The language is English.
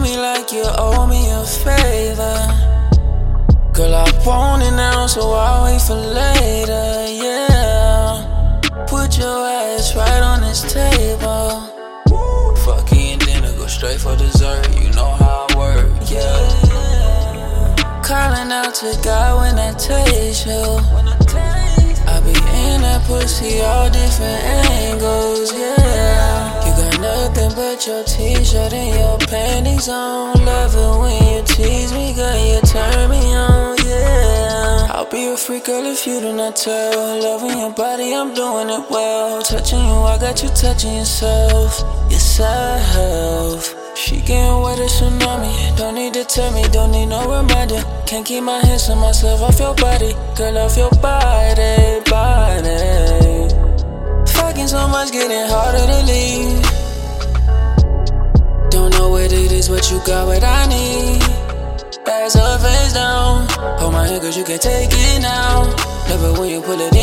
me like you owe me a favor. Girl, I want it now, so I'll wait for later, yeah. Put your ass right on this table. Fuck dinner, go straight for dessert. You know how I work, yeah. Calling out to God when I taste you. I be in that pussy all different but your t-shirt and your panties on. Love it when you tease me, girl, you turn me on, yeah. I'll be a freak girl if you do not tell. Loving your body, I'm doing it well. Touching you, I got you touching yourself, yourself. She getting wet as tsunami. Don't need to tell me, don't need no reminder. Can't keep my hands on myself off your body, girl, off your body, body. Fucking so much, getting harder to leave. You got what I need. Ass up, face down. Hold my hand, cause you can take it now. It when you pull it in